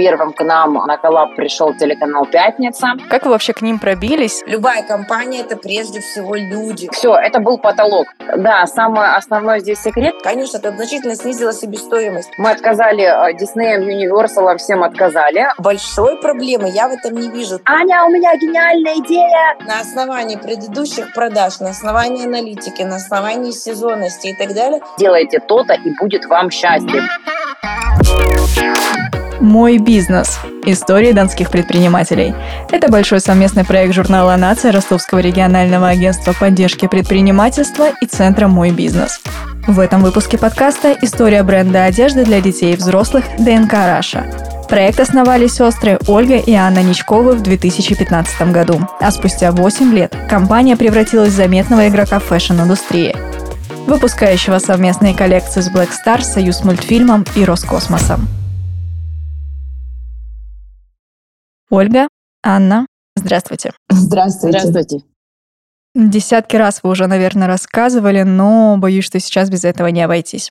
Первым к нам на коллаб пришел телеканал «Пятница». Как вы вообще к ним пробились? Любая компания – это прежде всего люди. Все, это был потолок. Да, самый основной здесь секрет. Конечно, это значительно снизило себестоимость. Мы отказали Disney, Universal, всем отказали. Большой проблемы я в этом не вижу. Аня, у меня гениальная идея! На основании предыдущих продаж, на основании аналитики, на основании сезонности и так далее. Делайте то-то, и будет вам счастье. «Мой бизнес. Истории донских предпринимателей». Это большой совместный проект журнала «Нация» Ростовского регионального агентства поддержки предпринимательства и Центра «Мой бизнес». В этом выпуске подкаста история бренда одежды для детей и взрослых DNK Russia. Проект основали сестры Ольга и Анна Ничковы в 2015 году, а спустя 8 лет компания превратилась в заметного игрока fashion -индустрии, выпускающего совместные коллекции с Black Star, Союз мультфильмом и Роскосмосом. Ольга, Анна, здравствуйте. Здравствуйте. Здравствуйте. Десятки раз вы уже, наверное, рассказывали, но боюсь, что сейчас без этого не обойтись.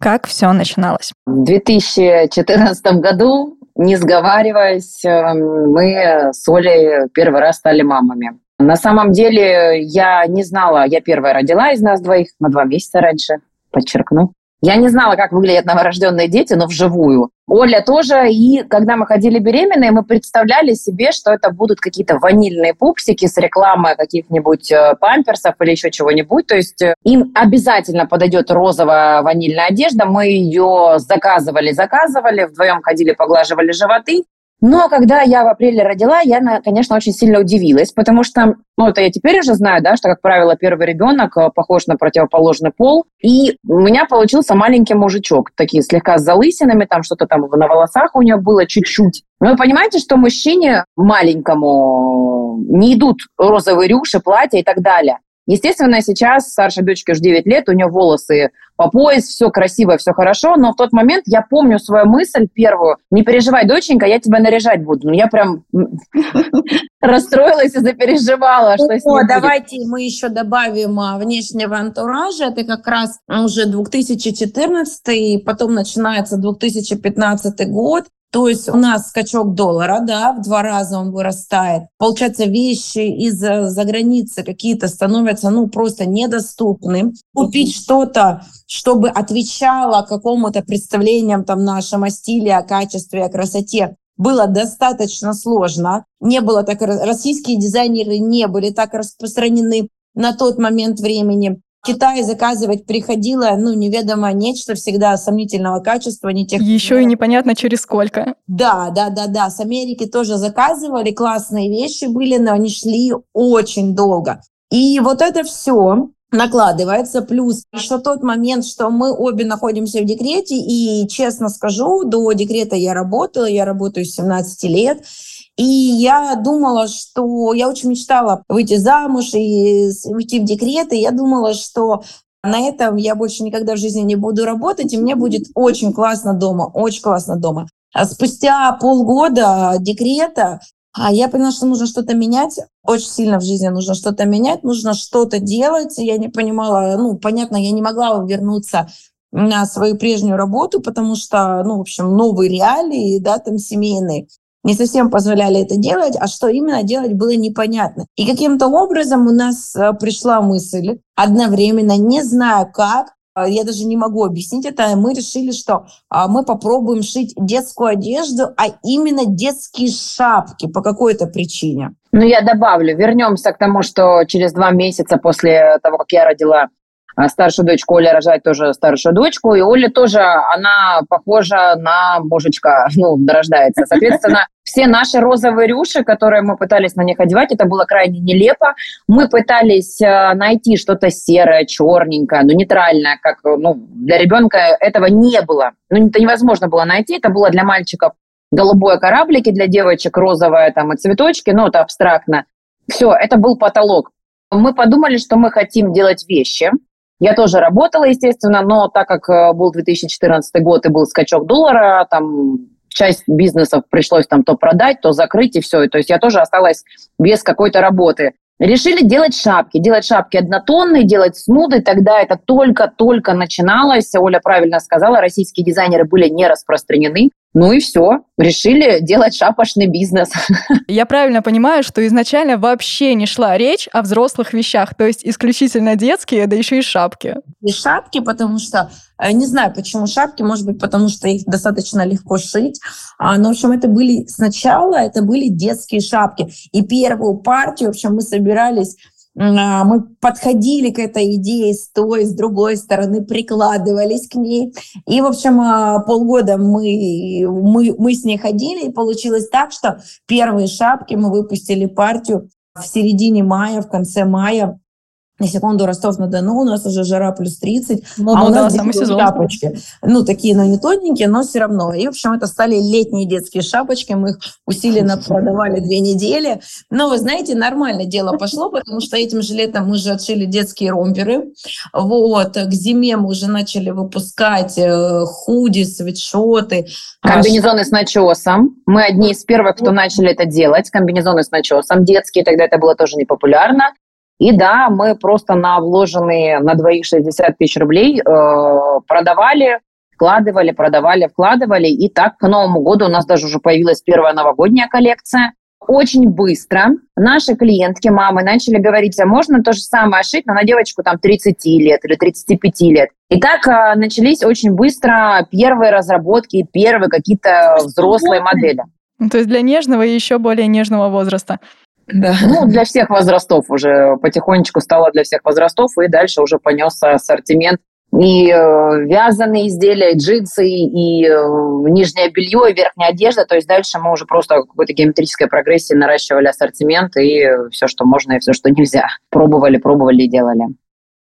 Как все начиналось? В 2014 году, не сговариваясь, эм, мы с Олей первый раз стали мамами. На самом деле я не знала, я первая родила из нас двоих на два месяца раньше, подчеркну. Я не знала, как выглядят новорожденные дети, но вживую. Оля тоже. И когда мы ходили беременные, мы представляли себе, что это будут какие-то ванильные пупсики с рекламой каких-нибудь э, памперсов или еще чего-нибудь. То есть э, им обязательно подойдет розовая ванильная одежда. Мы ее заказывали, заказывали, вдвоем ходили, поглаживали животы. Но когда я в апреле родила, я, конечно, очень сильно удивилась, потому что, ну, это я теперь уже знаю, да, что, как правило, первый ребенок э, похож на противоположный пол. И у меня получился маленький мужичок, такие слегка с залысинами, там что-то там на волосах у него было чуть-чуть. Вы понимаете, что мужчине маленькому не идут розовые рюши, платья и так далее. Естественно, сейчас старшей дочке уже 9 лет, у нее волосы по пояс, все красиво, все хорошо, но в тот момент я помню свою мысль первую, не переживай, доченька, я тебя наряжать буду. Ну, я прям расстроилась и запереживала, что с О, давайте мы еще добавим а, внешнего антуража, это как раз уже 2014, и потом начинается 2015 год, то есть у нас скачок доллара, да, в два раза он вырастает. Получается, вещи из-за границы какие-то становятся, ну, просто недоступны. Купить что-то, чтобы отвечало какому-то представлениям там нашим о стиле, о качестве, о красоте, было достаточно сложно. Не было так, российские дизайнеры не были так распространены на тот момент времени. Китай заказывать приходило, ну, неведомо нечто, всегда сомнительного качества, не тех... Еще и непонятно через сколько. Да, да, да, да. С Америки тоже заказывали, классные вещи были, но они шли очень долго. И вот это все накладывается. Плюс еще тот момент, что мы обе находимся в декрете, и, честно скажу, до декрета я работала, я работаю с 17 лет, и я думала, что я очень мечтала выйти замуж и уйти в декрет, и я думала, что на этом я больше никогда в жизни не буду работать, и мне будет очень классно дома, очень классно дома. А спустя полгода декрета а я поняла, что нужно что-то менять. Очень сильно в жизни нужно что-то менять, нужно что-то делать. Я не понимала, ну, понятно, я не могла вернуться на свою прежнюю работу, потому что, ну, в общем, новые реалии, да, там семейные не совсем позволяли это делать, а что именно делать было непонятно. И каким-то образом у нас э, пришла мысль, одновременно, не знаю как, э, я даже не могу объяснить это, мы решили, что а, мы попробуем шить детскую одежду, а именно детские шапки по какой-то причине. Ну, я добавлю, вернемся к тому, что через два месяца после того, как я родила а старшую дочку, Оля рожает тоже старшую дочку, и Оля тоже, она похожа на мужичка, ну, рождается. Соответственно, все наши розовые рюши, которые мы пытались на них одевать, это было крайне нелепо. Мы пытались э, найти что-то серое, черненькое, ну, нейтральное, как, ну, для ребенка этого не было. Ну, это невозможно было найти, это было для мальчиков голубое кораблики, для девочек розовое там и цветочки, ну, это абстрактно. Все, это был потолок. Мы подумали, что мы хотим делать вещи, я тоже работала, естественно, но так как э, был 2014 год и был скачок доллара, там часть бизнесов пришлось там то продать, то закрыть и все. То есть я тоже осталась без какой-то работы. Решили делать шапки, делать шапки однотонные, делать снуды. Тогда это только-только начиналось. Оля правильно сказала, российские дизайнеры были не распространены. Ну и все, решили делать шапошный бизнес. Я правильно понимаю, что изначально вообще не шла речь о взрослых вещах, то есть исключительно детские, да еще и шапки. И шапки, потому что, э, не знаю, почему шапки, может быть, потому что их достаточно легко шить, а, но, в общем, это были сначала, это были детские шапки. И первую партию, в общем, мы собирались мы подходили к этой идее с той, с другой стороны, прикладывались к ней. И, в общем, а, полгода мы, мы, мы с ней ходили, и получилось так, что первые шапки мы выпустили партию в середине мая, в конце мая на секунду Ростов-на-Дону, у нас уже жара плюс 30, ну, а ну, у нас да, шапочки. Ну, такие, но не тоненькие, но все равно. И, в общем, это стали летние детские шапочки, мы их усиленно продавали две недели. Но, вы знаете, нормально дело пошло, потому что этим же летом мы же отшили детские ромперы. Вот, к зиме мы уже начали выпускать э, худи, свитшоты. Комбинезоны с начесом. Мы одни из первых, кто начали это делать. Комбинезоны с начесом детские, тогда это было тоже непопулярно. И да, мы просто на вложенные на двоих 60 тысяч рублей э, продавали, вкладывали, продавали, вкладывали. И так к Новому году у нас даже уже появилась первая новогодняя коллекция. Очень быстро наши клиентки, мамы, начали говорить, а можно то же самое шить, но на девочку там 30 лет или 35 лет. И так э, начались очень быстро первые разработки, первые какие-то взрослые модели. Ну, то есть для нежного и еще более нежного возраста. Да. Ну, для всех возрастов уже потихонечку стало для всех возрастов, и дальше уже понесся ассортимент и э, вязаные изделия, и джинсы, и э, нижнее белье, и верхняя одежда. То есть дальше мы уже просто в какой-то геометрической прогрессии наращивали ассортимент и все, что можно, и все, что нельзя. Пробовали, пробовали и делали.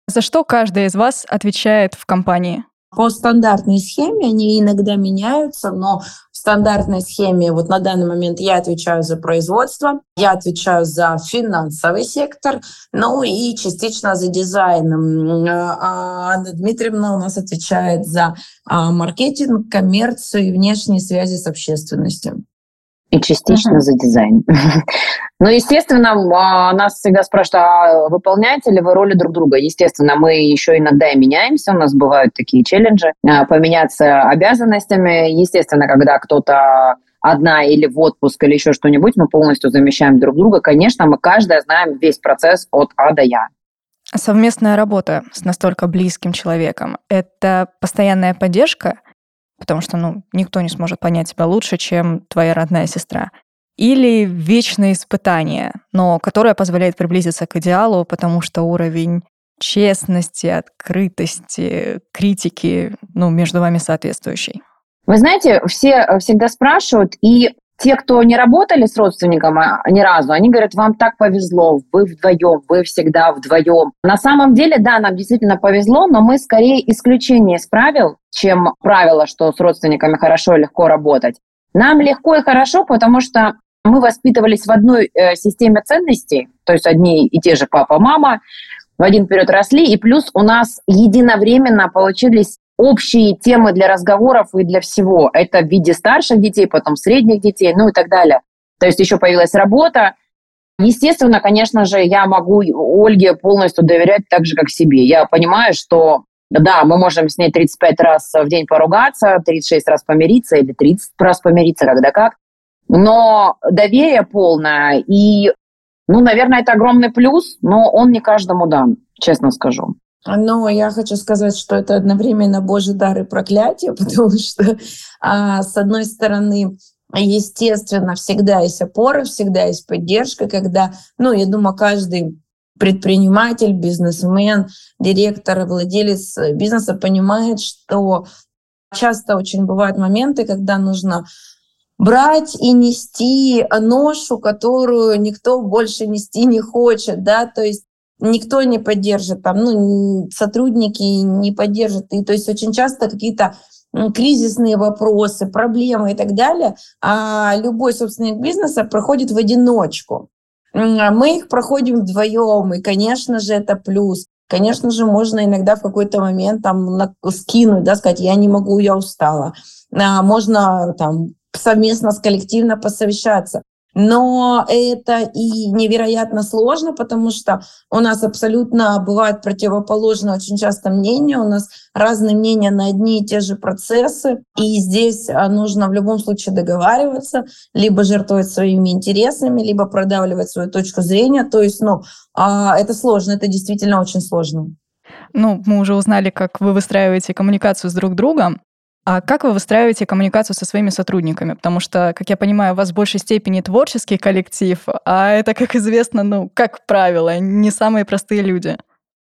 За что каждый из вас отвечает в компании? По стандартной схеме они иногда меняются, но стандартной схеме вот на данный момент я отвечаю за производство, я отвечаю за финансовый сектор, ну и частично за дизайн. А Анна Дмитриевна у нас отвечает за а, маркетинг, коммерцию и внешние связи с общественностью. И частично uh-huh. за дизайн. Ну, естественно, а, нас всегда спрашивают, а выполняете ли вы роли друг друга? Естественно, мы еще иногда и меняемся, у нас бывают такие челленджи, а, поменяться обязанностями. Естественно, когда кто-то одна или в отпуск, или еще что-нибудь, мы полностью замещаем друг друга. Конечно, мы каждая знаем весь процесс от А до Я. Совместная работа с настолько близким человеком – это постоянная поддержка, потому что ну, никто не сможет понять тебя лучше, чем твоя родная сестра или вечное испытание, но которое позволяет приблизиться к идеалу, потому что уровень честности, открытости, критики, ну, между вами соответствующий. Вы знаете, все э, всегда спрашивают, и те, кто не работали с родственником а, ни разу, они говорят, вам так повезло, вы вдвоем, вы всегда вдвоем. На самом деле, да, нам действительно повезло, но мы скорее исключение из правил, чем правило, что с родственниками хорошо и легко работать. Нам легко и хорошо, потому что мы воспитывались в одной э, системе ценностей, то есть одни и те же папа, мама, в один период росли, и плюс у нас единовременно получились общие темы для разговоров и для всего. Это в виде старших детей, потом средних детей, ну и так далее. То есть еще появилась работа. Естественно, конечно же, я могу Ольге полностью доверять так же, как себе. Я понимаю, что да, мы можем с ней 35 раз в день поругаться, 36 раз помириться или 30 раз помириться, когда как но доверие полное и, ну, наверное, это огромный плюс, но он не каждому дан, честно скажу. Но я хочу сказать, что это одновременно Божий дар и проклятие, потому что, а, с одной стороны, естественно, всегда есть опора, всегда есть поддержка, когда, ну, я думаю, каждый предприниматель, бизнесмен, директор, владелец бизнеса понимает, что часто очень бывают моменты, когда нужно брать и нести ношу, которую никто больше нести не хочет, да, то есть никто не поддержит, там, ну, сотрудники не поддержат, и то есть очень часто какие-то кризисные вопросы, проблемы и так далее, а любой собственник бизнеса проходит в одиночку. А мы их проходим вдвоем, и, конечно же, это плюс. Конечно же, можно иногда в какой-то момент там скинуть, да, сказать, я не могу, я устала. А можно там совместно с коллективно посовещаться. Но это и невероятно сложно, потому что у нас абсолютно бывают противоположные очень часто мнения, у нас разные мнения на одни и те же процессы, и здесь а, нужно в любом случае договариваться, либо жертвовать своими интересами, либо продавливать свою точку зрения, то есть, ну, а, это сложно, это действительно очень сложно. Ну, мы уже узнали, как вы выстраиваете коммуникацию с друг другом. А как вы выстраиваете коммуникацию со своими сотрудниками? Потому что, как я понимаю, у вас в большей степени творческий коллектив, а это, как известно, ну, как правило, не самые простые люди.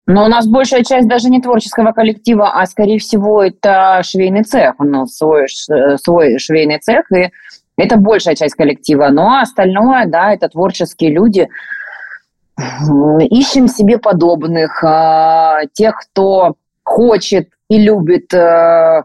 Но у нас большая часть даже не творческого коллектива, а, скорее всего, это швейный цех. У нас свой, свой швейный цех, и это большая часть коллектива. Но остальное, да, это творческие люди. Ищем себе подобных, а, тех, кто хочет и любит э,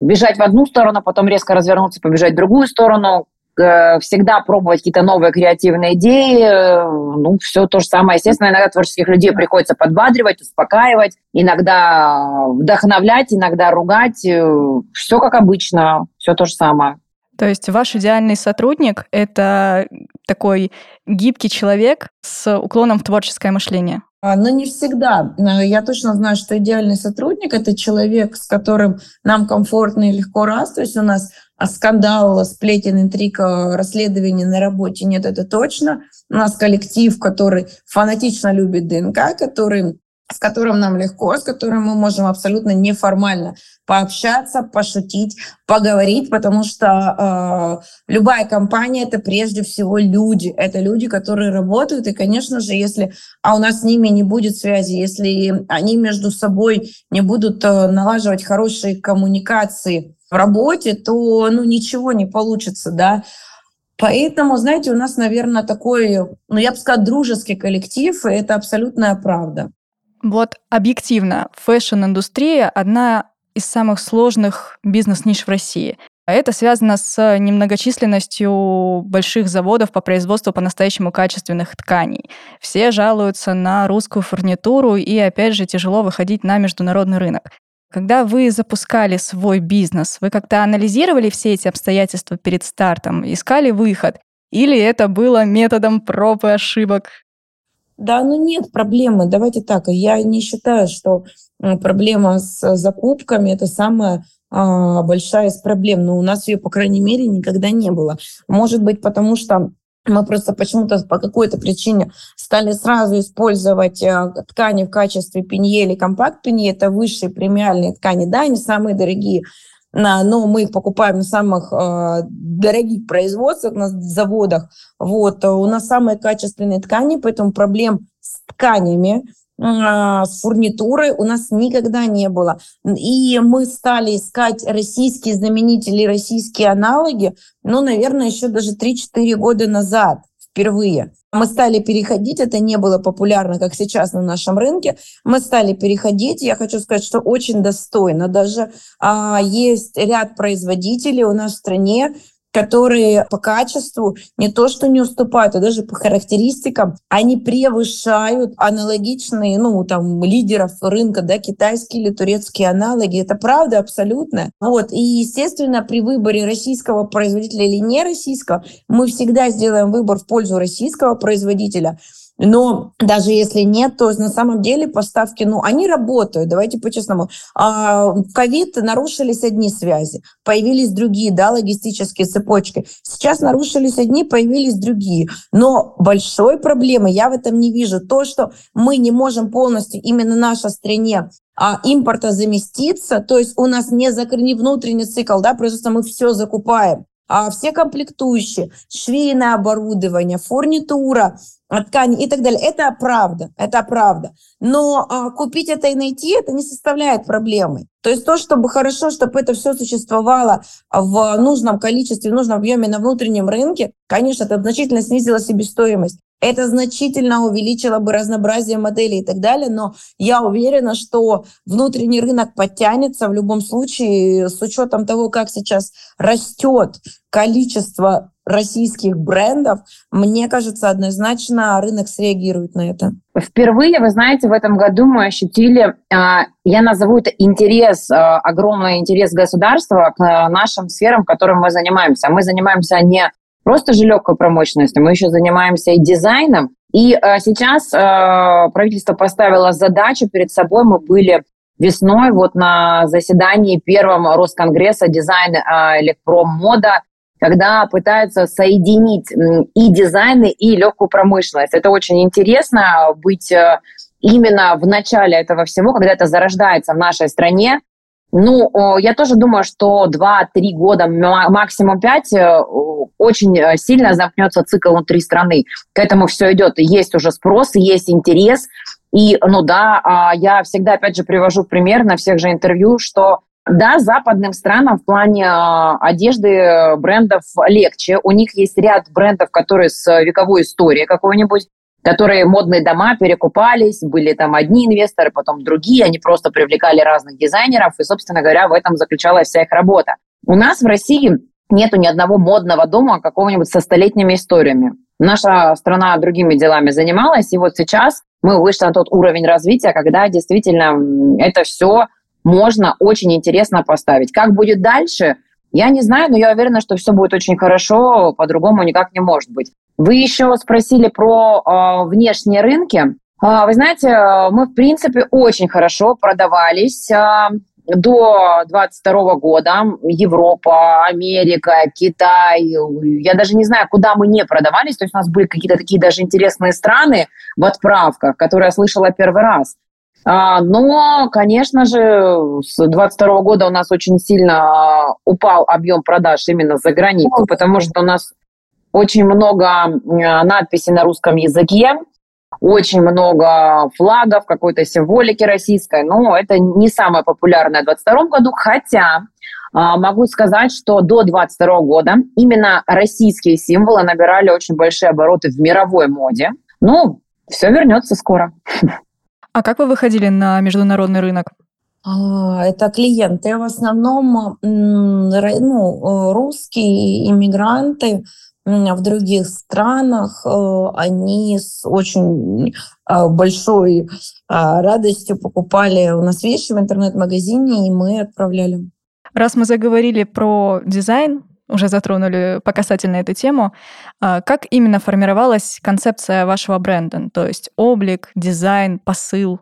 бежать в одну сторону, потом резко развернуться, побежать в другую сторону, э, всегда пробовать какие-то новые креативные идеи. Э, ну, все то же самое. Естественно, иногда творческих людей приходится подбадривать, успокаивать, иногда вдохновлять, иногда ругать. Э, все как обычно, все то же самое. То есть ваш идеальный сотрудник — это такой гибкий человек с уклоном в творческое мышление? А, но не всегда. Я точно знаю, что идеальный сотрудник – это человек, с которым нам комфортно и легко раз. То есть у нас а, скандал, сплетен, интриг, расследование на работе нет, это точно. У нас коллектив, который фанатично любит ДНК, который с которым нам легко, с которым мы можем абсолютно неформально пообщаться, пошутить, поговорить, потому что э, любая компания это прежде всего люди, это люди, которые работают, и, конечно же, если а у нас с ними не будет связи, если они между собой не будут э, налаживать хорошие коммуникации в работе, то ну ничего не получится, да. Поэтому, знаете, у нас, наверное, такой, ну, я бы сказала, дружеский коллектив, и это абсолютная правда. Вот объективно, фэшн-индустрия одна из самых сложных бизнес-ниш в России. Это связано с немногочисленностью больших заводов по производству по-настоящему качественных тканей. Все жалуются на русскую фурнитуру и, опять же, тяжело выходить на международный рынок. Когда вы запускали свой бизнес, вы как-то анализировали все эти обстоятельства перед стартом, искали выход? Или это было методом проб и ошибок? Да, ну нет проблемы. Давайте так. Я не считаю, что проблема с закупками это самая а, большая из проблем. Но у нас ее, по крайней мере, никогда не было. Может быть, потому что мы просто почему-то по какой-то причине стали сразу использовать э, ткани в качестве пенье компакт-пенье. Это высшие премиальные ткани. Да, они самые дорогие но мы их покупаем на самых э, дорогих производствах, на заводах. Вот. Э, у нас самые качественные ткани, поэтому проблем с тканями, э, с фурнитурой у нас никогда не было. И мы стали искать российские заменители, российские аналоги, ну, наверное, еще даже 3-4 года назад впервые. Мы стали переходить, это не было популярно, как сейчас на нашем рынке. Мы стали переходить, я хочу сказать, что очень достойно. Даже а, есть ряд производителей у нас в стране, которые по качеству не то что не уступают, а даже по характеристикам, они превышают аналогичные, ну, там, лидеров рынка, да, китайские или турецкие аналоги. Это правда абсолютно. Вот. И, естественно, при выборе российского производителя или не российского, мы всегда сделаем выбор в пользу российского производителя. Но даже если нет, то на самом деле поставки, ну, они работают, давайте по-честному. А, в ковид нарушились одни связи, появились другие, да, логистические цепочки. Сейчас нарушились одни, появились другие. Но большой проблемы я в этом не вижу. То, что мы не можем полностью, именно наша стране, а, импорта заместиться, то есть у нас не закрыт внутренний цикл, да, просто мы все закупаем а все комплектующие, швейное оборудование, фурнитура, ткани и так далее. Это правда, это правда. Но а, купить это и найти, это не составляет проблемы. То есть то, чтобы хорошо, чтобы это все существовало в нужном количестве, в нужном объеме на внутреннем рынке, конечно, это значительно снизило себестоимость. Это значительно увеличило бы разнообразие моделей и так далее, но я уверена, что внутренний рынок подтянется в любом случае с учетом того, как сейчас растет количество российских брендов, мне кажется, однозначно рынок среагирует на это. Впервые, вы знаете, в этом году мы ощутили, а, я назову это интерес, а, огромный интерес государства к нашим сферам, которым мы занимаемся. Мы занимаемся не просто же легкой промышленностью, мы еще занимаемся и дизайном. И э, сейчас э, правительство поставило задачу перед собой, мы были весной вот на заседании первом Росконгресса дизайн э, электромода, когда пытаются соединить и дизайны, и легкую промышленность. Это очень интересно быть э, именно в начале этого всего, когда это зарождается в нашей стране. Ну, я тоже думаю, что 2-3 года, максимум 5, э, очень э, сильно замкнется цикл внутри страны. К этому все идет. Есть уже спрос, есть интерес. И, ну да, а, я всегда, опять же, привожу пример на всех же интервью, что да, западным странам в плане а, одежды брендов легче. У них есть ряд брендов, которые с вековой историей какой-нибудь которые модные дома перекупались, были там одни инвесторы, потом другие, они просто привлекали разных дизайнеров, и, собственно говоря, в этом заключалась вся их работа. У нас в России нету ни одного модного дома какого-нибудь со столетними историями. Наша страна другими делами занималась, и вот сейчас мы вышли на тот уровень развития, когда действительно это все можно очень интересно поставить. Как будет дальше, я не знаю, но я уверена, что все будет очень хорошо, по-другому никак не может быть. Вы еще спросили про э, внешние рынки. Э, вы знаете, мы, в принципе, очень хорошо продавались э, до 22 года. Европа, Америка, Китай. Я даже не знаю, куда мы не продавались. То есть у нас были какие-то такие даже интересные страны в отправках, которые я слышала первый раз. Но, конечно же, с 22 года у нас очень сильно упал объем продаж именно за границу, потому что у нас очень много надписей на русском языке, очень много флагов, какой-то символики российской, но это не самое популярное в 2022 году, хотя а, могу сказать, что до 2022 года именно российские символы набирали очень большие обороты в мировой моде. Ну, все вернется скоро. А как вы выходили на международный рынок? А, это клиенты в основном ну, русские иммигранты, в других странах э, они с очень а, большой а, радостью покупали у нас вещи в интернет-магазине, и мы отправляли. Раз мы заговорили про дизайн, уже затронули по касательно эту тему, а, как именно формировалась концепция вашего бренда? То есть облик, дизайн, посыл?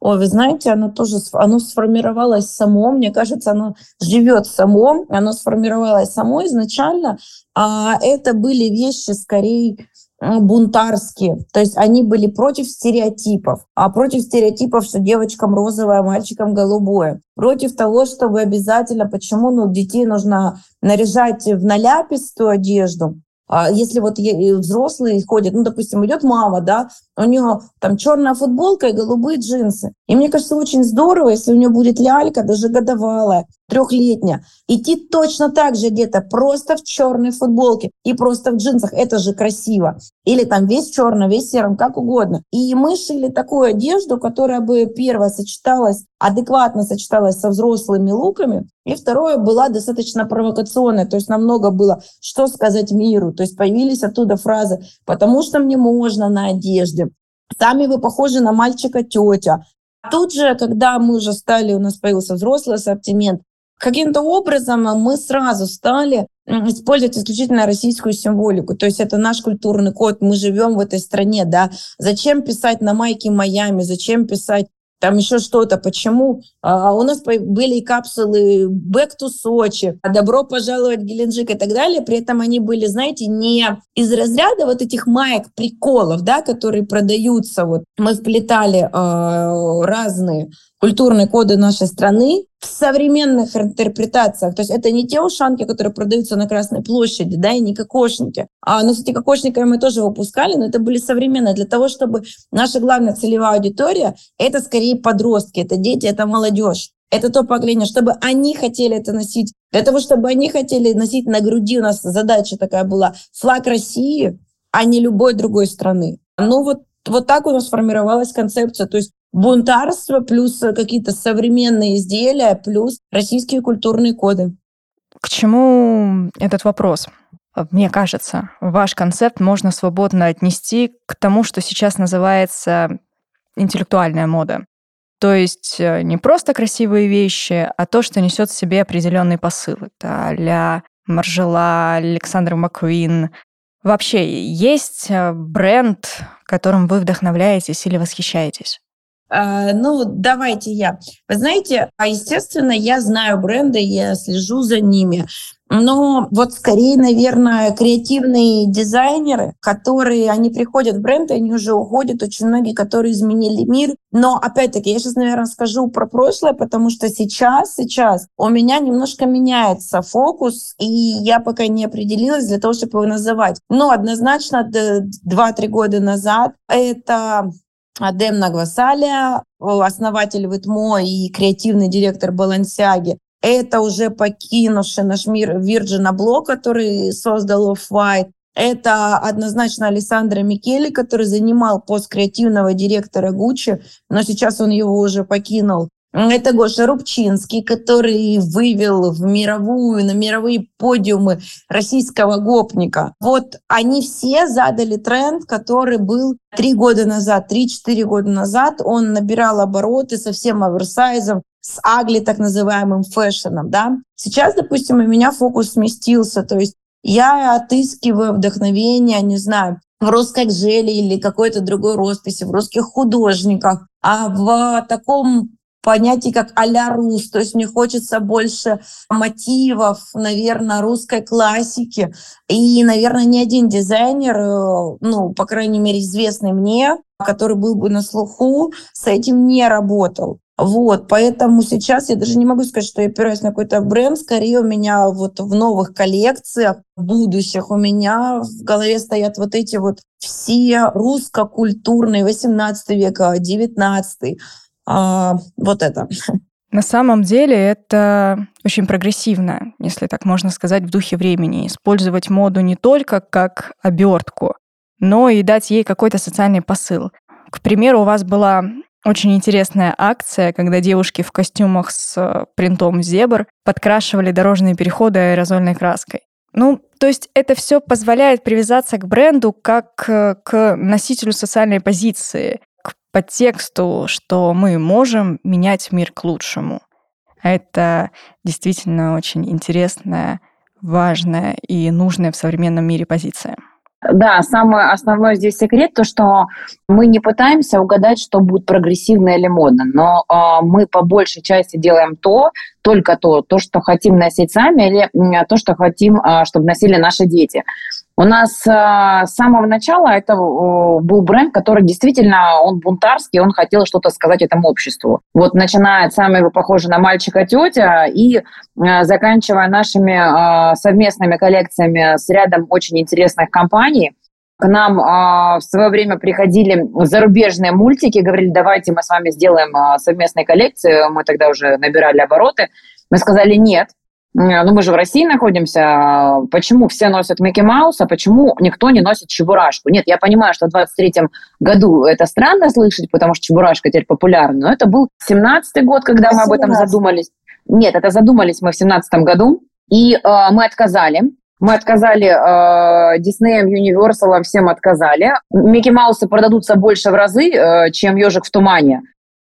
Ой, вы знаете, оно тоже оно сформировалось само, мне кажется, оно живет само, оно сформировалось само изначально, а это были вещи скорее бунтарские, то есть они были против стереотипов, а против стереотипов, что девочкам розовое, а мальчикам голубое, против того, чтобы обязательно, почему ну, детей нужно наряжать в наляпистую одежду, а если вот взрослые ходят, ну, допустим, идет мама, да, у нее там черная футболка и голубые джинсы. И мне кажется, очень здорово, если у нее будет лялька, даже годовалая, трехлетняя, идти точно так же где-то, просто в черной футболке и просто в джинсах. Это же красиво. Или там весь черный, весь серым, как угодно. И мы шили такую одежду, которая бы, первое, сочеталась, адекватно сочеталась со взрослыми луками, и второе, была достаточно провокационная, то есть намного было, что сказать миру. То есть появились оттуда фразы «потому что мне можно на одежде», «сами вы похожи на мальчика тетя». Тут же, когда мы уже стали, у нас появился взрослый ассортимент, каким-то образом мы сразу стали использовать исключительно российскую символику. То есть это наш культурный код, мы живем в этой стране, да. Зачем писать на майке Майами, зачем писать там еще что-то. Почему? А, у нас были и капсулы «Back to Сочи», «Добро пожаловать в Геленджик» и так далее. При этом они были, знаете, не из разряда вот этих маек приколов, да, которые продаются. Вот мы вплетали э, разные культурные коды нашей страны в современных интерпретациях. То есть это не те ушанки, которые продаются на Красной площади, да, и не кокошники. А, ну, этими кокошниками мы тоже выпускали, но это были современные для того, чтобы наша главная целевая аудитория — это скорее подростки, это дети, это молодежь. Это то поколение, чтобы они хотели это носить. Для того, чтобы они хотели носить на груди, у нас задача такая была, флаг России, а не любой другой страны. Ну вот, вот так у нас сформировалась концепция. То есть бунтарство, плюс какие-то современные изделия, плюс российские культурные коды. К чему этот вопрос? Мне кажется, ваш концепт можно свободно отнести к тому, что сейчас называется интеллектуальная мода. То есть э, не просто красивые вещи, а то, что несет в себе определенный посыл. Это а Маржела, Александр Маккуин. Вообще, есть э, бренд, которым вы вдохновляетесь или восхищаетесь? А, ну, давайте я. Вы знаете, а, естественно, я знаю бренды, я слежу за ними. Но вот скорее, наверное, креативные дизайнеры, которые, они приходят в бренд, и они уже уходят, очень многие, которые изменили мир. Но, опять-таки, я сейчас, наверное, скажу про прошлое, потому что сейчас, сейчас у меня немножко меняется фокус, и я пока не определилась для того, чтобы его называть. Но однозначно 2-3 года назад это Адем Нагвасаля, основатель Витмо и креативный директор Балансиаги. Это уже покинувший наш мир Virgin Abloh, который создал Off-White. Это однозначно Александра Микели, который занимал пост креативного директора Гуччи, но сейчас он его уже покинул. Это Гоша Рубчинский, который вывел в мировую, на мировые подиумы российского гопника. Вот они все задали тренд, который был три года назад, три-четыре года назад. Он набирал обороты совсем оверсайзом, с агли так называемым фэшеном, да. Сейчас, допустим, у меня фокус сместился, то есть я отыскиваю вдохновение, не знаю, в русской гжеле или какой-то другой росписи, в русских художниках, а в таком понятий, как а-ля рус. То есть мне хочется больше мотивов, наверное, русской классики. И, наверное, ни один дизайнер, э, ну, по крайней мере, известный мне, который был бы на слуху, с этим не работал. Вот, поэтому сейчас я даже не могу сказать, что я опираюсь на какой-то бренд, скорее у меня вот в новых коллекциях, будущих, у меня в голове стоят вот эти вот все русско-культурные 18 века, 19 а, вот это. На самом деле это очень прогрессивно, если так можно сказать, в духе времени. Использовать моду не только как обертку, но и дать ей какой-то социальный посыл. К примеру, у вас была очень интересная акция, когда девушки в костюмах с э, принтом зебр подкрашивали дорожные переходы аэрозольной краской. Ну, то есть это все позволяет привязаться к бренду как э, к носителю социальной позиции, подтексту, что мы можем менять мир к лучшему. Это действительно очень интересная, важная и нужная в современном мире позиция. Да, самый основной здесь секрет то, что мы не пытаемся угадать, что будет прогрессивно или модно, но э, мы по большей части делаем то, только то, то, что хотим носить сами, или то, что хотим, э, чтобы носили наши дети. У нас э, с самого начала это э, был бренд, который действительно, он бунтарский, он хотел что-то сказать этому обществу. Вот начиная от самого похожи на мальчика тетя и э, заканчивая нашими э, совместными коллекциями с рядом очень интересных компаний, к нам э, в свое время приходили зарубежные мультики, говорили, давайте мы с вами сделаем э, совместные коллекции. Мы тогда уже набирали обороты. Мы сказали, нет, ну мы же в России находимся, почему все носят Микки Мауса, почему никто не носит Чебурашку? Нет, я понимаю, что в 23-м году это странно слышать, потому что Чебурашка теперь популярна, но это был 17-й год, когда мы об этом задумались. Нет, это задумались мы в 17 году, и э, мы отказали. Мы отказали э, Disney, Universal, всем отказали. Микки Маусы продадутся больше в разы, э, чем ежик в тумане.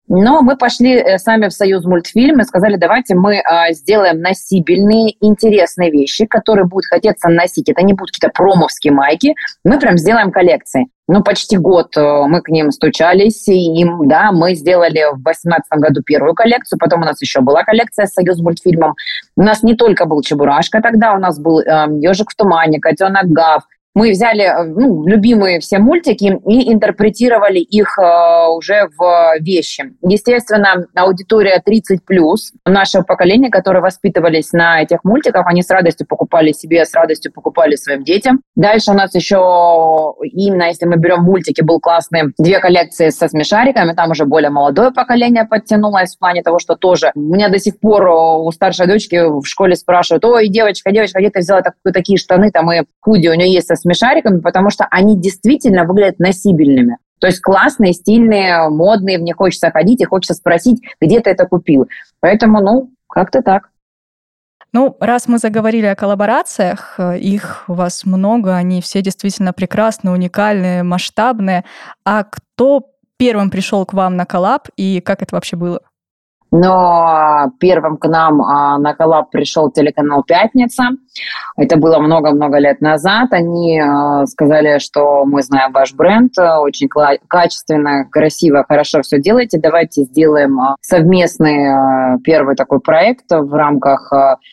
Но мы пошли э, сами в Союз мультфильм и сказали, давайте мы а, сделаем носибельные, интересные вещи, которые будут хотеться носить. Это не будут какие-то промовские майки. Мы прям сделаем коллекции. Ну, почти год э, мы к ним стучались, и им, да, мы сделали в 2018 году первую коллекцию, потом у нас еще была коллекция с Союз мультфильмом. У нас не только был Чебурашка тогда, у нас был э, Ежик в тумане, Котенок Гав, мы взяли э, ну, любимые все мультики и интерпретировали их э, уже в вещи. Естественно, аудитория 30 плюс нашего поколения, которые воспитывались на этих мультиках, они с радостью покупали себе, с радостью покупали своим детям. Дальше у нас еще именно, если мы берем мультики, был классный две коллекции со смешариками, там уже более молодое поколение подтянулось в плане того, что тоже у меня до сих пор у старшей дочки в школе спрашивают, ой, девочка, девочка, где ты взяла так, такие штаны, там и худи у нее есть со смешариками, потому что они действительно выглядят носибельными. То есть классные, стильные, модные, в них хочется ходить и хочется спросить, где ты это купил. Поэтому, ну, как-то так. Ну, раз мы заговорили о коллаборациях, их у вас много, они все действительно прекрасные, уникальные, масштабные. А кто первым пришел к вам на коллаб и как это вообще было? Но первым к нам а, на коллаб пришел телеканал «Пятница». Это было много-много лет назад. Они а, сказали, что мы знаем ваш бренд, очень качественно, красиво, хорошо все делаете. Давайте сделаем а, совместный первый такой проект в рамках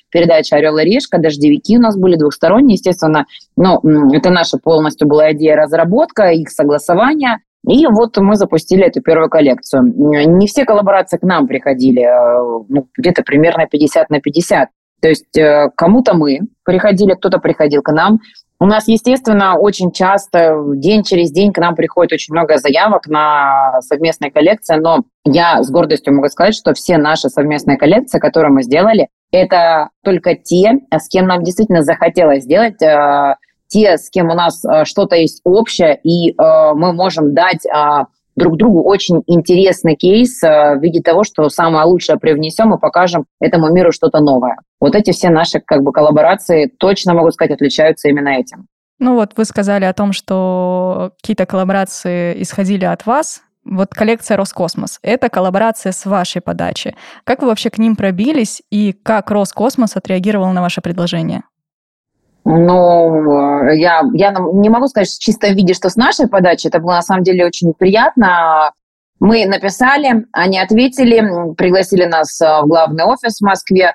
передачи «Орел и решка». Дождевики у нас были двухсторонние, естественно. Но это наша полностью была идея разработка, их согласования. И вот мы запустили эту первую коллекцию. Не все коллаборации к нам приходили, а, ну, где-то примерно 50 на 50. То есть э, кому-то мы приходили, кто-то приходил к нам. У нас, естественно, очень часто день через день к нам приходит очень много заявок на совместные коллекции, но я с гордостью могу сказать, что все наши совместные коллекции, которые мы сделали, это только те, с кем нам действительно захотелось сделать э, те, с кем у нас э, что-то есть общее, и э, мы можем дать э, друг другу очень интересный кейс в виде того, что самое лучшее привнесем и покажем этому миру что-то новое. Вот эти все наши как бы коллаборации, точно могу сказать, отличаются именно этим. Ну вот вы сказали о том, что какие-то коллаборации исходили от вас, вот коллекция Роскосмос – это коллаборация с вашей подачи. Как вы вообще к ним пробились и как Роскосмос отреагировал на ваше предложение? Ну, я, я не могу сказать в чистом виде, что с нашей подачи. Это было на самом деле очень приятно. Мы написали, они ответили, пригласили нас э, в главный офис в Москве.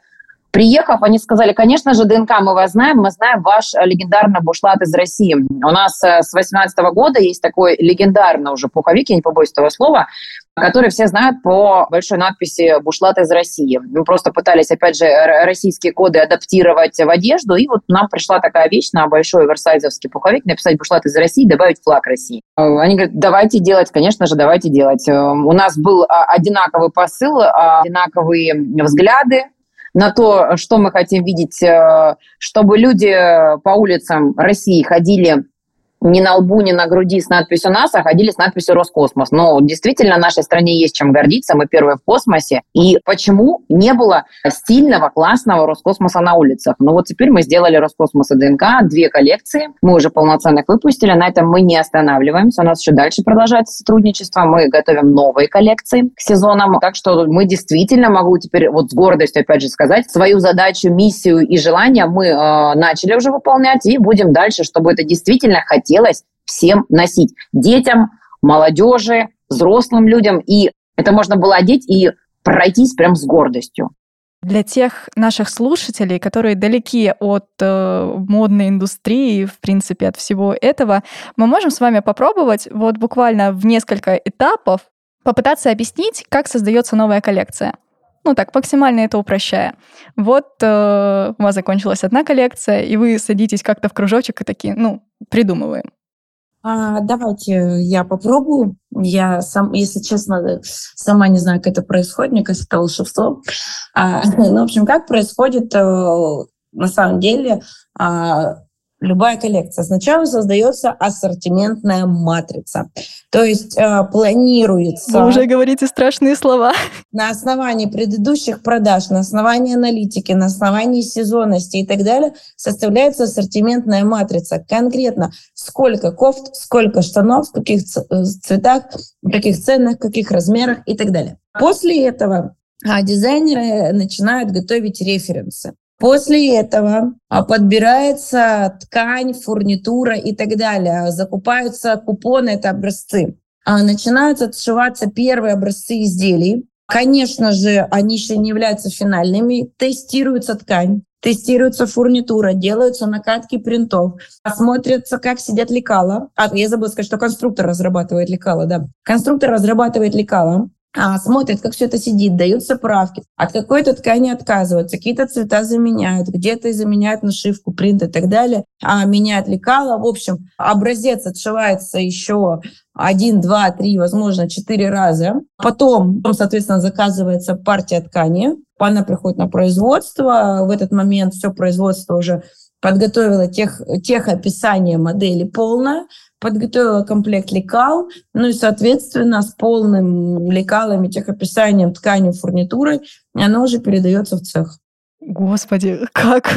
Приехав, они сказали, конечно же, ДНК мы вас знаем, мы знаем ваш легендарный бушлат из России. У нас э, с 18 года есть такой легендарный уже пуховик, я не побоюсь этого слова, который все знают по большой надписи «Бушлат из России». Мы просто пытались, опять же, российские коды адаптировать в одежду, и вот нам пришла такая вещь на большой оверсайзовский пуховик, написать «Бушлат из России», добавить флаг России. Они говорят, давайте делать, конечно же, давайте делать. У нас был а, одинаковый посыл, а, одинаковые взгляды, на то, что мы хотим видеть, э, чтобы люди по улицам России ходили не на лбу, не на груди с надписью НАСА, ходили с надписью Роскосмос. Но действительно, нашей стране есть чем гордиться, мы первые в космосе. И почему не было стильного, классного Роскосмоса на улицах? Ну вот теперь мы сделали Роскосмос и ДНК, две коллекции, мы уже полноценных выпустили, на этом мы не останавливаемся, у нас еще дальше продолжается сотрудничество, мы готовим новые коллекции к сезонам, так что мы действительно могу теперь вот с гордостью опять же сказать, свою задачу, миссию и желание мы э, начали уже выполнять и будем дальше, чтобы это действительно хотелось хотелось всем носить. Детям, молодежи, взрослым людям. И это можно было одеть и пройтись прям с гордостью. Для тех наших слушателей, которые далеки от э, модной индустрии, в принципе, от всего этого, мы можем с вами попробовать вот буквально в несколько этапов попытаться объяснить, как создается новая коллекция. Ну так, максимально это упрощая. Вот э, у вас закончилась одна коллекция, и вы садитесь как-то в кружочек и такие, ну, придумываем. А, давайте я попробую. Я сам, если честно, сама не знаю, как это происходит. Мне кажется, это волшебство. А, ну, в общем, как происходит э, на самом деле а, любая коллекция. Сначала создается ассортиментная матрица. То есть э, планируется... Вы уже говорите страшные слова. На основании предыдущих продаж, на основании аналитики, на основании сезонности и так далее составляется ассортиментная матрица. Конкретно сколько кофт, сколько штанов, в каких э, цветах, в каких ценах, в каких размерах и так далее. После этого а дизайнеры начинают готовить референсы. После этого а, подбирается ткань, фурнитура и так далее. Закупаются купоны, это образцы. А, начинают отшиваться первые образцы изделий. Конечно же, они еще не являются финальными. Тестируется ткань, тестируется фурнитура, делаются накатки принтов, смотрятся, как сидят лекала. А, я забыла сказать, что конструктор разрабатывает лекала, да. Конструктор разрабатывает лекала, смотрят, как все это сидит, дают справки, от какой-то ткани отказываются, какие-то цвета заменяют, где-то заменяют нашивку, принт и так далее, а меняют лекала. В общем, образец отшивается еще один, два, три, возможно, четыре раза. Потом, соответственно, заказывается партия ткани, она приходит на производство, в этот момент все производство уже подготовила тех, тех описание модели полное, подготовила комплект лекал, ну и, соответственно, с полным лекалами, техописанием, тканью, фурнитурой, оно уже передается в цех. Господи, как,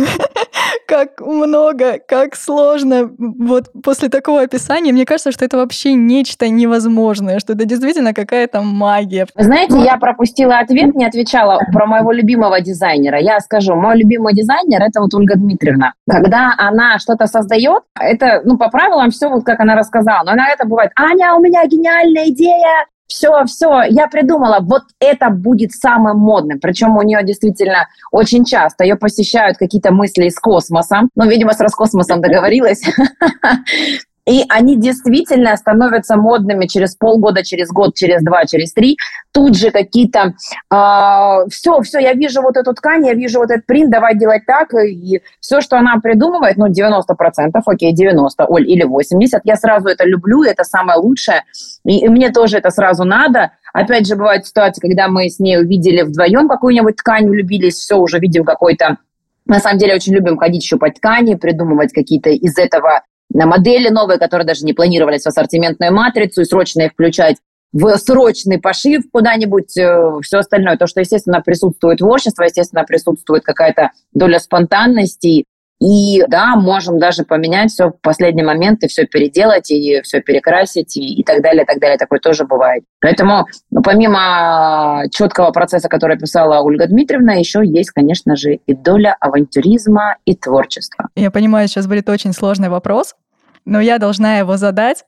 как много, как сложно. Вот после такого описания, мне кажется, что это вообще нечто невозможное, что это действительно какая-то магия. Знаете, я пропустила ответ, не отвечала про моего любимого дизайнера. Я скажу, мой любимый дизайнер – это вот Ольга Дмитриевна. Когда она что-то создает, это, ну, по правилам все вот как она рассказала. Но иногда это бывает, Аня, у меня гениальная идея, все, все, я придумала, вот это будет самым модным. Причем у нее действительно очень часто ее посещают какие-то мысли из космоса. Ну, видимо, с Роскосмосом договорилась. И они действительно становятся модными через полгода, через год, через два, через три. Тут же какие-то... Э, а, все, все, я вижу вот эту ткань, я вижу вот этот принт, давай делать так. И все, что она придумывает, ну, 90%, окей, 90, Оль, или 80, я сразу это люблю, это самое лучшее. И, и мне тоже это сразу надо. Опять же, бывают ситуации, когда мы с ней увидели вдвоем какую-нибудь ткань, влюбились, все, уже видим какой-то на самом деле очень любим ходить щупать ткани, придумывать какие-то из этого на модели новые, которые даже не планировались в ассортиментную матрицу, и срочно их включать в срочный пошив куда-нибудь, э, все остальное. То, что, естественно, присутствует творчество, естественно, присутствует какая-то доля спонтанности. И да, можем даже поменять все в последний момент и все переделать, и все перекрасить, и, и так далее, и так далее. Такое тоже бывает. Поэтому ну, помимо четкого процесса, который писала Ольга Дмитриевна, еще есть, конечно же, и доля авантюризма и творчества. Я понимаю, сейчас будет очень сложный вопрос, но я должна его задать.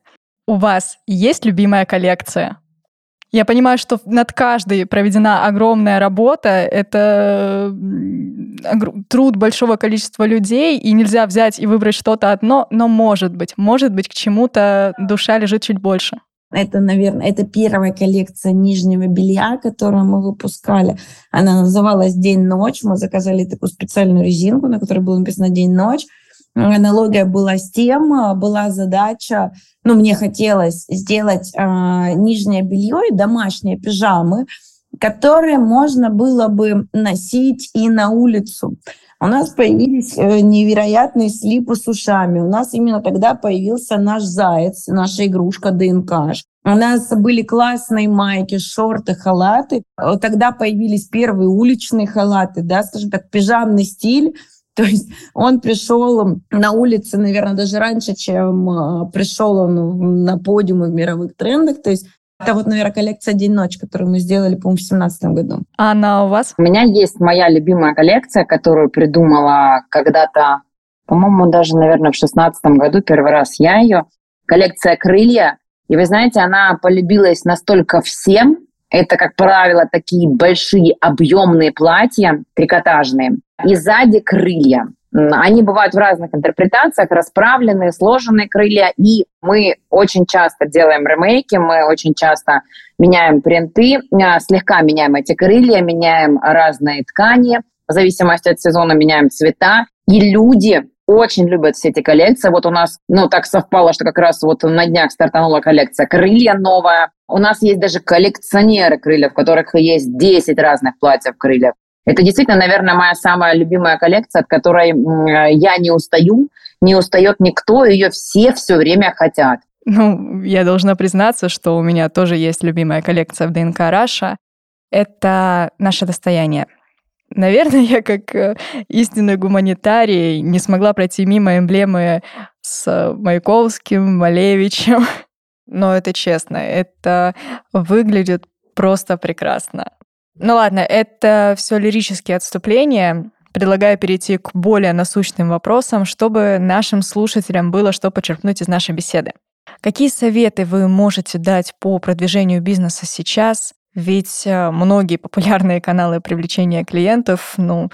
У вас есть любимая коллекция? Я понимаю, что над каждой проведена огромная работа, это труд большого количества людей, и нельзя взять и выбрать что-то одно, но может быть, может быть, к чему-то душа лежит чуть больше. Это, наверное, это первая коллекция нижнего белья, которую мы выпускали. Она называлась «День-ночь». Мы заказали такую специальную резинку, на которой было написано «День-ночь». Аналогия была с тем, а, была задача, ну, мне хотелось сделать э, нижнее белье и домашние пижамы, которые можно было бы носить и на улицу. У нас появились э, невероятные слипы с ушами. У нас именно тогда появился наш заяц, наша игрушка ДНК. У нас были классные майки, шорты, халаты. Тогда появились первые уличные халаты, да, скажем так, пижамный стиль то есть он пришел на улице, наверное, даже раньше, чем а, пришел он на подиумы в мировых трендах. То есть это вот, наверное, коллекция «День-ночь», которую мы сделали, по-моему, в 2017 году. А она у вас? У меня есть моя любимая коллекция, которую придумала когда-то, по-моему, даже, наверное, в 2016 году, первый раз я ее. Коллекция «Крылья». И вы знаете, она полюбилась настолько всем, это, как правило, такие большие объемные платья трикотажные. И сзади крылья. Они бывают в разных интерпретациях, расправленные, сложенные крылья. И мы очень часто делаем ремейки, мы очень часто меняем принты, а, слегка меняем эти крылья, меняем разные ткани, в зависимости от сезона меняем цвета. И люди очень любят все эти коллекции. Вот у нас, ну, так совпало, что как раз вот на днях стартанула коллекция «Крылья» новая. У нас есть даже коллекционеры крыльев, в которых есть 10 разных платьев крыльев. Это действительно, наверное, моя самая любимая коллекция, от которой я не устаю, не устает никто, ее все все время хотят. Ну, я должна признаться, что у меня тоже есть любимая коллекция в ДНК Раша. Это наше достояние. Наверное, я как э, истинный гуманитарий не смогла пройти мимо эмблемы с Маяковским, Малевичем. Но это честно, это выглядит просто прекрасно. Ну ладно, это все лирические отступления. Предлагаю перейти к более насущным вопросам, чтобы нашим слушателям было что почерпнуть из нашей беседы. Какие советы вы можете дать по продвижению бизнеса сейчас? Ведь э, многие популярные каналы привлечения клиентов, ну,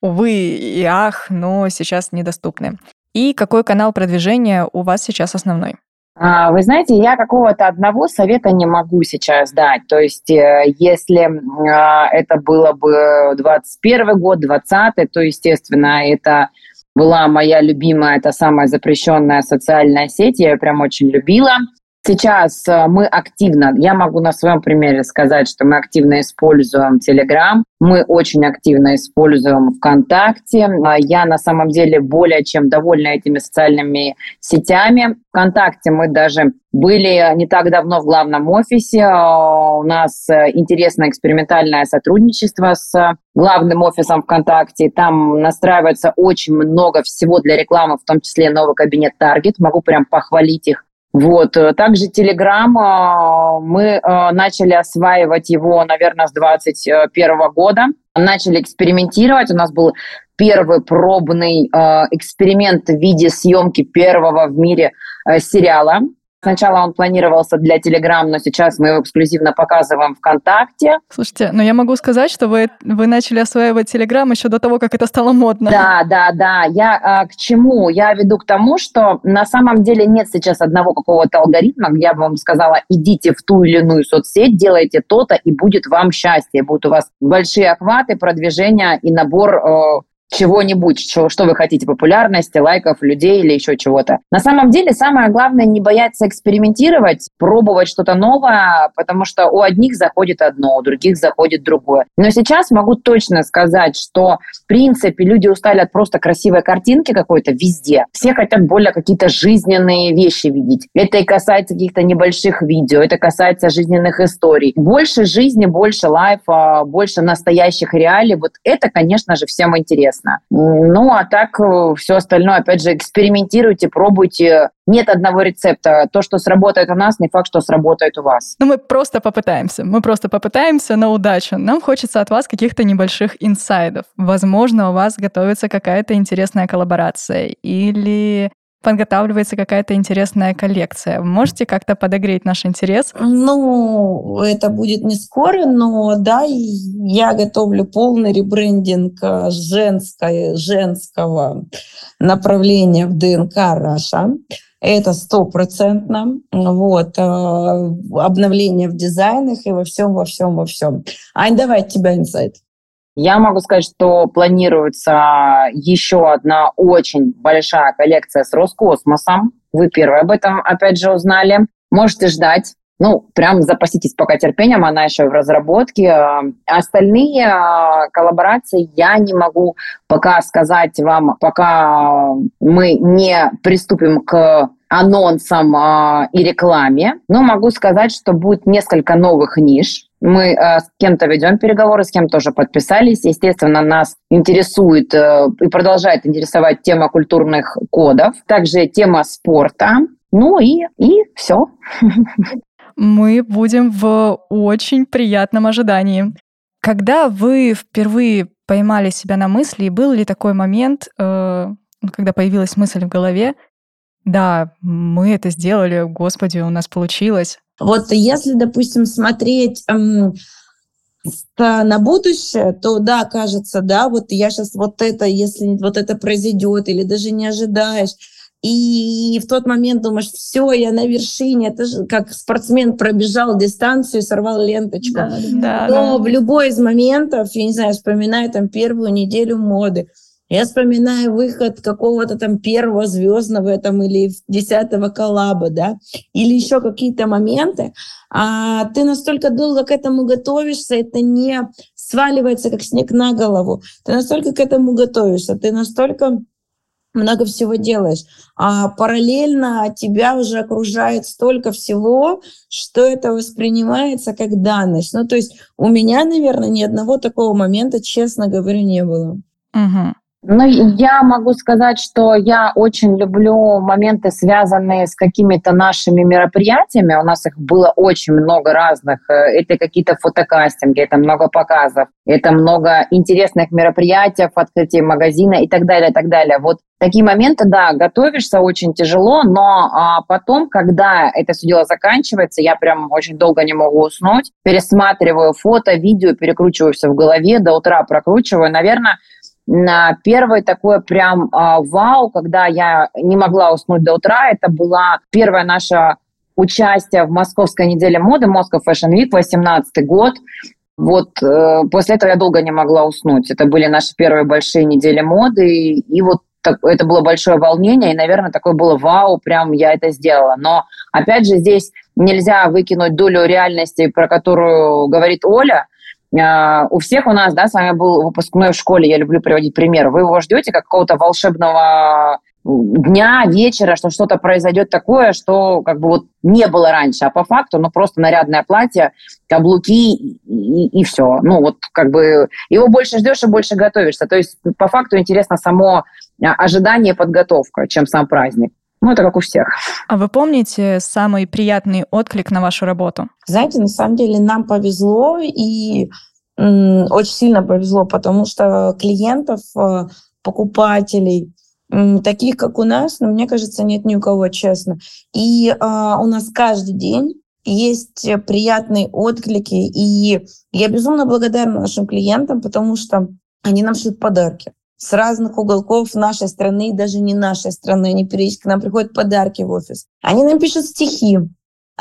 увы и ах, но сейчас недоступны. И какой канал продвижения у вас сейчас основной? А, вы знаете, я какого-то одного совета не могу сейчас дать. То есть, э, если а, это было бы 21 год, 20 то, естественно, это была моя любимая, это самая запрещенная социальная сеть, я ее прям очень любила. Сейчас э, мы активно, я могу на своем примере сказать, что мы активно используем Telegram, мы очень активно используем ВКонтакте. А я на самом деле более чем довольна этими социальными сетями. ВКонтакте мы даже были не так давно в главном офисе. А, у нас э, интересное экспериментальное сотрудничество с главным офисом ВКонтакте. Там настраивается очень много всего для рекламы, в том числе новый кабинет Target. Могу прям похвалить их вот. Э, также Telegram, э, мы э, начали осваивать его, наверное, с 2021 года. Начали экспериментировать. У нас был первый пробный эксперимент в виде съемки первого в мире сериала Сначала он планировался для Telegram, но сейчас мы его эксклюзивно показываем ВКонтакте. Слушайте, ну я могу сказать, что вы, вы начали осваивать Telegram еще до того, как это стало модно. Да, да, да. Я а, к чему? Я веду к тому, что на самом деле нет сейчас одного какого-то алгоритма, я бы вам сказала, идите в ту или иную соцсеть, делайте то-то, и будет вам счастье. Будут у вас большие охваты, продвижения и набор э, чего-нибудь, что, что вы хотите, популярности, лайков, людей или еще чего-то. На самом деле самое главное не бояться экспериментировать, пробовать что-то новое, потому что у одних заходит одно, у других заходит другое. Но сейчас могу точно сказать, что в принципе люди устали от просто красивой картинки какой-то везде. Все хотят более какие-то жизненные вещи видеть. Это и касается каких-то небольших видео, это касается жизненных историй. Больше жизни, больше лайфа, больше настоящих реалий. Вот это, конечно же, всем интересно интересно. Ну, а так э, все остальное, опять же, экспериментируйте, пробуйте. Нет одного рецепта. То, что сработает у нас, не факт, что сработает у вас. Ну, мы просто попытаемся. Мы просто попытаемся на удачу. Нам хочется от вас каких-то небольших инсайдов. Возможно, у вас готовится какая-то интересная коллаборация или подготавливается какая-то интересная коллекция. можете как-то подогреть наш интерес? Ну, это будет не скоро, но да, я готовлю полный ребрендинг э, женской, женского направления в ДНК Раша. Это стопроцентно. Вот. Э, обновление в дизайнах и во всем, во всем, во всем. Ань, давай тебя инсайт. Я могу сказать, что планируется еще одна очень большая коллекция с Роскосмосом. Вы первые об этом, опять же, узнали. Можете ждать. Ну, прям запаситесь пока терпением, она еще в разработке. Остальные а, коллаборации я не могу пока сказать вам, пока мы не приступим к анонсам э, и рекламе. Но могу сказать, что будет несколько новых ниш. Мы э, с кем-то ведем переговоры, с кем тоже подписались. Естественно, нас интересует э, и продолжает интересовать тема культурных кодов, также тема спорта. Ну и, и все. Мы будем в очень приятном ожидании. Когда вы впервые поймали себя на мысли, и был ли такой момент, э, когда появилась мысль в голове, да, мы это сделали, господи, у нас получилось. Вот если, допустим, смотреть эм, на будущее, то да, кажется, да, вот я сейчас вот это, если вот это произойдет, или даже не ожидаешь, и в тот момент думаешь, все, я на вершине, это же как спортсмен пробежал дистанцию, сорвал ленточку. Да, да, Но да. в любой из моментов, я не знаю, вспоминаю там первую неделю моды, я вспоминаю выход какого-то там первого звездного там, или десятого коллаба, да, или еще какие-то моменты, а ты настолько долго к этому готовишься, это не сваливается как снег на голову. Ты настолько к этому готовишься, ты настолько много всего делаешь. А параллельно тебя уже окружает столько всего, что это воспринимается как данность. Ну, то есть у меня, наверное, ни одного такого момента, честно говоря, не было. Угу. Ну, я могу сказать, что я очень люблю моменты, связанные с какими-то нашими мероприятиями. У нас их было очень много разных. Это какие-то фотокастинги, это много показов, это много интересных мероприятий, открытие магазина и так далее, и так далее. Вот такие моменты, да, готовишься очень тяжело, но а, потом, когда это все дело заканчивается, я прям очень долго не могу уснуть, пересматриваю фото, видео, перекручиваю все в голове, до утра прокручиваю. Наверное, на первое такое прям а, вау, когда я не могла уснуть до утра, это была первая наша участие в Московской неделе моды, Moscow Fashion Week, 18 год. Вот э, после этого я долго не могла уснуть. Это были наши первые большие недели моды. И, и вот это было большое волнение, и, наверное, такое было вау, прям я это сделала. Но, опять же, здесь нельзя выкинуть долю реальности, про которую говорит Оля. А, у всех у нас, да, с вами был выпускной в школе, я люблю приводить пример. Вы его ждете как какого-то волшебного дня, вечера, что что-то произойдет такое, что как бы вот не было раньше, а по факту, ну, просто нарядное платье, каблуки и, и, и все. Ну, вот как бы его больше ждешь и больше готовишься. То есть по факту интересно само а, ожидание, подготовка, чем сам праздник. Ну, это как у всех. А вы помните самый приятный отклик на вашу работу? Знаете, на самом деле нам повезло и очень сильно повезло, потому что клиентов, э, покупателей, таких, как у нас, но мне кажется, нет ни у кого, честно. И а, у нас каждый день есть приятные отклики, и я безумно благодарна нашим клиентам, потому что они нам шлют подарки с разных уголков нашей страны, даже не нашей страны. Они периодически к нам приходят подарки в офис. Они нам пишут стихи,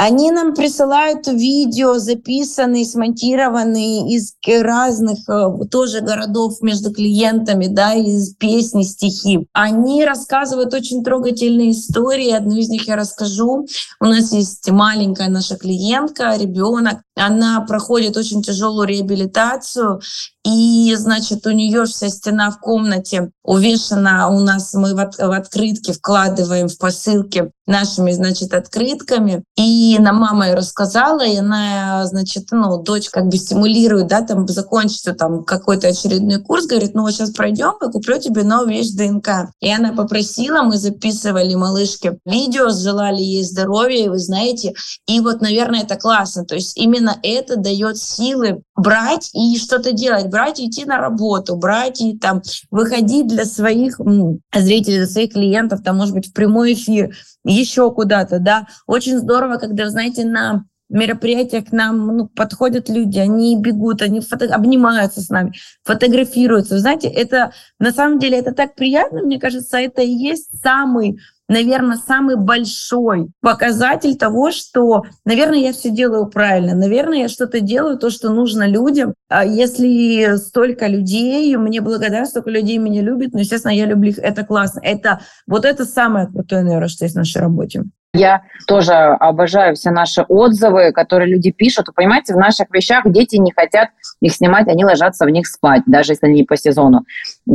они нам присылают видео, записанные, смонтированные из разных э, тоже городов между клиентами, да, из песни, стихи. Они рассказывают очень трогательные истории. Одну из них я расскажу. У нас есть маленькая наша клиентка, ребенок. Она проходит очень тяжелую реабилитацию, и, значит, у нее вся стена в комнате увешана, у нас мы в, от, в открытки вкладываем в посылки нашими, значит, открытками. И на мама ей рассказала, и она, значит, ну, дочь как бы стимулирует, да, там, закончится там какой-то очередной курс, говорит, ну, вот сейчас пройдем, я куплю тебе новую вещь ДНК. И она попросила, мы записывали малышке видео, желали ей здоровья, и вы знаете, и вот, наверное, это классно. То есть именно это дает силы брать и что-то делать, брать и идти на работу, брать и там выходить для своих зрителей, для своих клиентов, там, может быть, в прямой эфир, еще куда-то, да. Очень здорово, когда, знаете, на мероприятиях к нам ну, подходят люди, они бегут, они фото- обнимаются с нами, фотографируются. Знаете, это на самом деле это так приятно, мне кажется, это и есть самый наверное, самый большой показатель того, что, наверное, я все делаю правильно, наверное, я что-то делаю, то, что нужно людям. А если столько людей, мне благодарны, столько людей меня любят, но, естественно, я люблю их, это классно. Это, вот это самое крутое, наверное, что есть в нашей работе. Я тоже обожаю все наши отзывы, которые люди пишут. Вы понимаете, в наших вещах дети не хотят их снимать, они ложатся в них спать, даже если они не по сезону.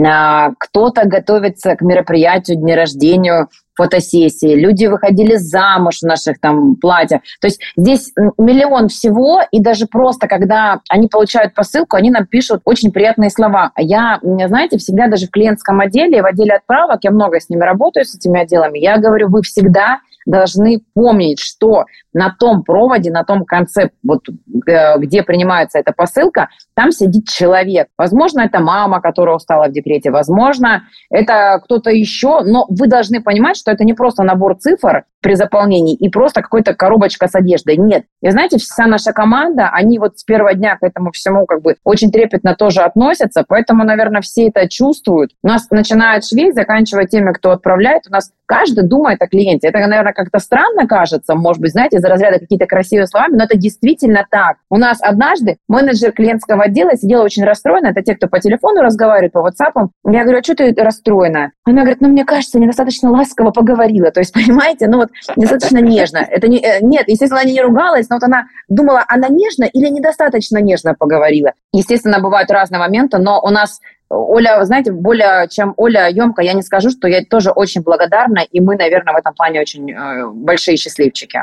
А, кто-то готовится к мероприятию, дне рождения, фотосессии, люди выходили замуж в наших там платьях. То есть здесь миллион всего, и даже просто, когда они получают посылку, они нам пишут очень приятные слова. А я, знаете, всегда даже в клиентском отделе, в отделе отправок, я много с ними работаю, с этими отделами, я говорю, вы всегда должны помнить, что на том проводе, на том конце, вот, э, где принимается эта посылка, там сидит человек. Возможно, это мама, которая устала в декрете, возможно, это кто-то еще, но вы должны понимать, что это не просто набор цифр при заполнении и просто какая-то коробочка с одеждой. Нет. И знаете, вся наша команда, они вот с первого дня к этому всему как бы очень трепетно тоже относятся, поэтому, наверное, все это чувствуют. У нас начинает швей, заканчивая теми, кто отправляет, у нас каждый думает о клиенте. Это, наверное, как-то странно кажется, может быть, знаете, из разряда какие-то красивые слова, но это действительно так. У нас однажды менеджер клиентского отдела сидела очень расстроена, это те, кто по телефону разговаривает, по WhatsApp. Я говорю, а что ты расстроена? Она говорит, ну, мне кажется, недостаточно ласково поговорила. То есть, понимаете, ну вот достаточно нежно. Это не, э, нет, естественно, она не ругалась, но вот она думала, она нежно или недостаточно нежно поговорила. Естественно, бывают разные моменты, но у нас Оля, знаете, более чем Оля емко, я не скажу, что я тоже очень благодарна, и мы, наверное, в этом плане очень э, большие счастливчики.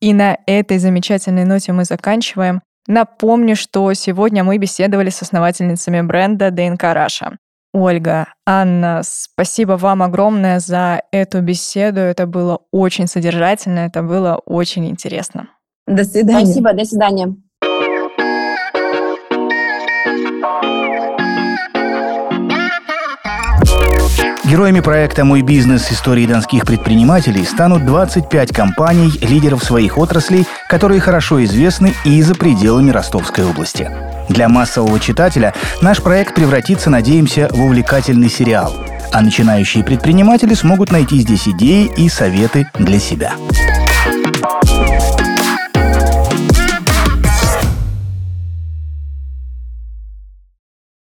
И на этой замечательной ноте мы заканчиваем. Напомню, что сегодня мы беседовали с основательницами бренда ДНК Раша. Ольга, Анна, спасибо вам огромное за эту беседу. Это было очень содержательно, это было очень интересно. До свидания. Спасибо, до свидания. Героями проекта «Мой бизнес. Истории донских предпринимателей» станут 25 компаний, лидеров своих отраслей, которые хорошо известны и за пределами Ростовской области. Для массового читателя наш проект превратится, надеемся, в увлекательный сериал. А начинающие предприниматели смогут найти здесь идеи и советы для себя.